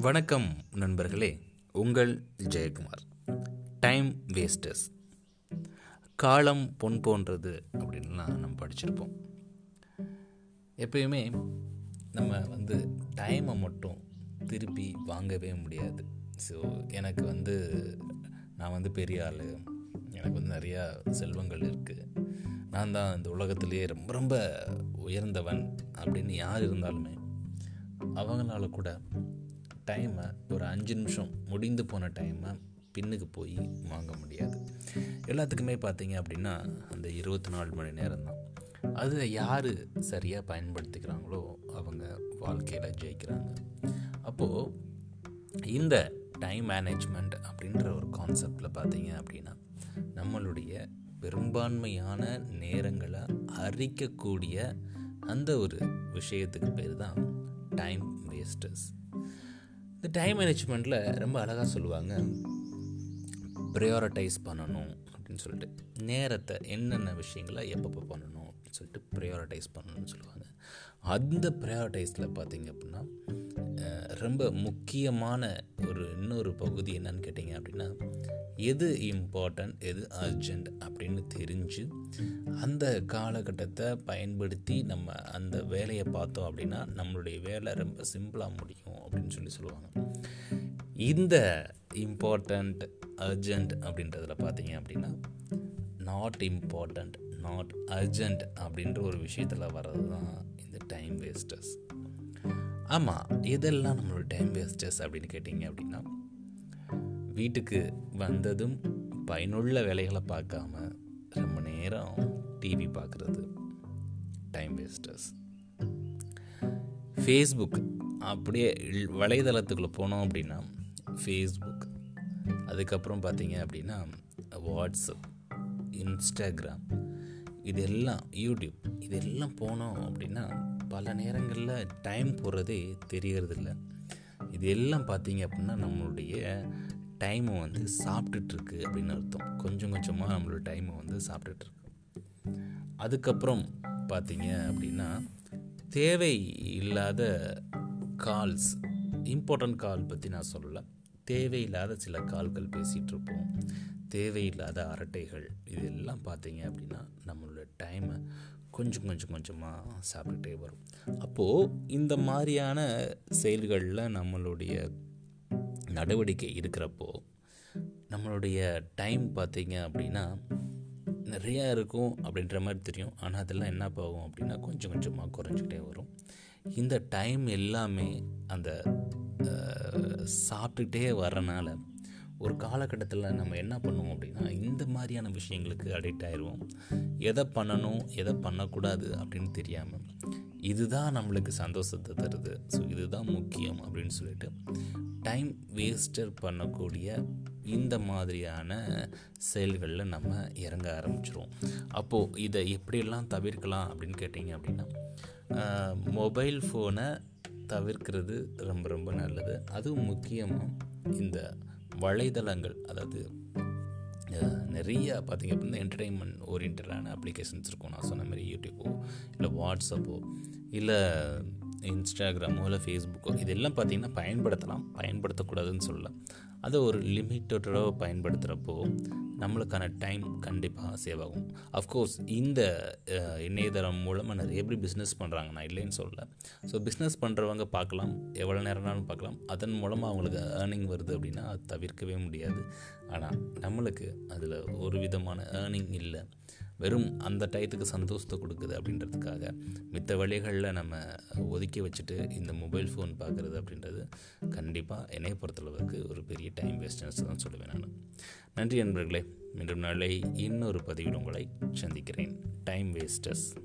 வணக்கம் நண்பர்களே உங்கள் ஜெயக்குமார். டைம் வேஸ்டர்ஸ் காலம் பொன் போன்றது அப்படின்லாம் நம்ம படிச்சிருப்போம். எப்பயுமே நம்ம வந்து டைமை மட்டும் திருப்பி வாங்கவே முடியாது. ஸோ எனக்கு வந்து நான் வந்து பெரிய ஆள். எனக்கு வந்து நிறையா செல்வங்கள் இருக்குது நான் தான் இந்த உலகத்திலேயே ரொம்ப ரொம்ப உயர்ந்தவன் அப்படின்னு யார் இருந்தாலுமே அவங்களால கூட டைமை ஒரு அஞ்சு நிமிஷம் முடிந்து போன டைமை பின்னுக்கு போய் வாங்க முடியாது. எல்லாத்துக்குமே பார்த்தீங்க அப்படின்னா அந்த இருபத்தி நாலு மணி நேரம் தான். அதை யார் சரியாக பயன்படுத்திக்கிறாங்களோ அவங்க வாழ்க்கையில் ஜெயிக்கிறாங்க. அப்போது இந்த டைம் மேனேஜ்மெண்ட் அப்படின்ற ஒரு கான்செப்டில் பார்த்தீங்க அப்படின்னா நம்மளுடைய பெரும்பான்மையான நேரங்களை அரிக்கக்கூடிய அந்த ஒரு விஷயத்துக்கு பேர் தான் டைம் வேஸ்டர்ஸ் இந்த டைம் மேனேஜ்மெண்ட்டில் ரொம்ப அழகாக சொல்லுவாங்க. ப்ரையாரிட்டைஸ் பண்ணணும் அப்படின்னு சொல்லிட்டு. நேரத்தை என்னென்ன விஷயங்களை எப்பப்போ பண்ணணும் அப்படின்னு சொல்லிட்டு ப்ரையாரிட்டைஸ் பண்ணணும்னு சொல்லுவாங்க. அந்த ப்ரையாரிட்டைஸில் பார்த்தீங்க அப்படின்னா ரொம்ப முக்கியமான ஒரு இன்னொரு பகுதி என்னன்னு கேட்டிங்க அப்படின்னா எது இம்பார்ட்டண்ட் எது அர்ஜெண்ட் அப்படின்னு தெரிஞ்சு அந்த காலகட்டத்தை பயன்படுத்தி நம்ம அந்த வேலையை பார்த்தோம் அப்படின்னா நம்மளுடைய வேலை ரொம்ப சிம்பிளாக முடியும் அப்படின்னு சொல்லி சொல்லுவாங்க. இந்த இம்பார்ட்டண்ட் அர்ஜெண்ட் அப்படின்றதில் பார்த்தீங்க அப்படின்னா நாட் இம்பார்ட்டண்ட் நாட் அர்ஜெண்ட் அப்படின்ற ஒரு விஷயத்தில் வர்றது தான் இந்த டைம் வேஸ்டர்ஸ் ஆமாம் எதெல்லாம் நம்மளோட டைம் வேஸ்டர்ஸ் அப்படின்னு கேட்டிங்க அப்படின்னா வீட்டுக்கு வந்ததும் பயனுள்ள வேலைகளை பார்க்காம ரொம்ப நேரம் டிவி பார்க்குறது. டைம் வேஸ்டர்ஸ் ஃபேஸ்புக் அப்படியே வலைதளத்துக்குள்ளே போனோம் அப்படின்னா ஃபேஸ்புக் அதுக்கப்புறம் பார்த்தீங்க அப்படின்னா வாட்ஸ்அப் இன்ஸ்டாகிராம் இதெல்லாம் யூடியூப் இதெல்லாம் போனோம் அப்படின்னா பல நேரங்களில் டைம் போகிறதே தெரியறதில்ல. இது எல்லாம் பார்த்தீங்க அப்படின்னா நம்மளுடைய டைமை வந்து சாப்பிட்டுட்ருக்கு அப்படின்னு அர்த்தம். கொஞ்சம் கொஞ்சமாக நம்மளோட டைமை வந்து சாப்பிட்டுட்ருக்கு. அதுக்கப்புறம் பார்த்தீங்க அப்படின்னா தேவை இல்லாத கால்ஸ் இம்பார்ட்டண்ட் கால் பற்றி நான் சொல்லலை. தேவையில்லாத சில கால்கள் பேசிகிட்டு இருப்போம். தேவையில்லாத அரட்டைகள் இதெல்லாம் பார்த்தீங்க அப்படின்னா நம்மளோட டைமை கொஞ்சம் கொஞ்சம் கொஞ்சமாக சாப்பிட்டுட்டே வரும். அப்போது இந்த மாதிரியான செயல்களில் நம்மளுடைய நடவடிக்கை இருக்கிறப்போ நம்மளுடைய டைம் பார்த்திங்க அப்படின்னா நிறையா இருக்கும் அப்படின்ற மாதிரி தெரியும். ஆனால் அதெல்லாம் என்ன ஆகும் அப்படின்னா கொஞ்சம் கொஞ்சமாக குறைஞ்சிக்கிட்டே வரும். இந்த டைம் எல்லாமே அந்த சாப்பிட்டுட்டே வரனால ஒரு காலகட்டத்தில் நம்ம என்ன பண்ணுவோம் அப்படின்னா இந்த மாதிரியான விஷயங்களுக்கு அடிக்ட் ஆயிடுவோம் எதை பண்ணணும் எதை பண்ணக்கூடாது அப்படின்னு தெரியாமல் இதுதான் நம்மளுக்கு சந்தோஷத்தை தருது. ஸோ இதுதான் முக்கியம் அப்படின்னு சொல்லிட்டு டைம் வேஸ்டர் பண்ணக்கூடிய இந்த மாதிரியான செயல்களில் நம்ம இறங்க ஆரம்பிச்சிருவோம். அப்போது இதை எப்படியெல்லாம் தவிர்க்கலாம் அப்படின்னு கேட்டிங்க அப்படின்னா மொபைல் ஃபோனை தவிர்க்கிறது ரொம்ப ரொம்ப நல்லது. அதுவும் முக்கியமாக இந்த வலைதளங்கள் அதாவது நிறைய பார்த்திங்க அப்படின்னா என்டர்டெயின்மெண்ட் ஓரியன்டான அப்ளிகேஷன்ஸ் இருக்கும். நான் சொன்ன மாதிரி யூடியூப்போ இல்லை வாட்ஸ்அப்போ இல்லை இன்ஸ்டாகிராமோ இல்லை ஃபேஸ்புக்கோ இதெல்லாம் பார்த்திங்கன்னா பயன்படுத்தலாம். பயன்படுத்தக்கூடாதுன்னு சொல்லலாம் அதை ஒரு லிமிட்டடாக பயன்படுத்துகிறப்போ நம்மளுக்கான டைம் கண்டிப்பாக சேவ் ஆகும் அஃப்கோர்ஸ் இந்த இணையதளம் மூலமாக நிறைய பேர் பிஸ்னஸ் பண்ணுறாங்க நான் இல்லைன்னு சொல்லலை. ஸோ பிஸ்னஸ் பண்ணுறவங்க பார்க்கலாம். எவ்வளோ நேரம்னாலும் பார்க்கலாம். அதன் மூலமாக அவங்களுக்கு ஏர்னிங் வருது அப்படின்னா அது தவிர்க்கவே முடியாது. ஆனால் நம்மளுக்கு அதில் ஒரு விதமான ஏர்னிங் இல்லை. வெறும் அந்த டயத்துக்கு சந்தோஷத்தை கொடுக்குது அப்படின்றதுக்காக மித்த வழிகளில் நம்ம ஒதுக்கி வச்சுட்டு இந்த மொபைல் ஃபோன் ஃபோன் பார்க்குறது அப்படின்றது கண்டிப்பாக என்னை பொறுத்தளவுக்கு ஒரு பெரிய டைம் வேஸ்ட்னஸ் தான் சொல்லுவேன் நான். நன்றி நண்பர்களே மீண்டும் நாளை இன்னொரு பதிவில் உங்களை சந்திக்கிறேன். Time wasters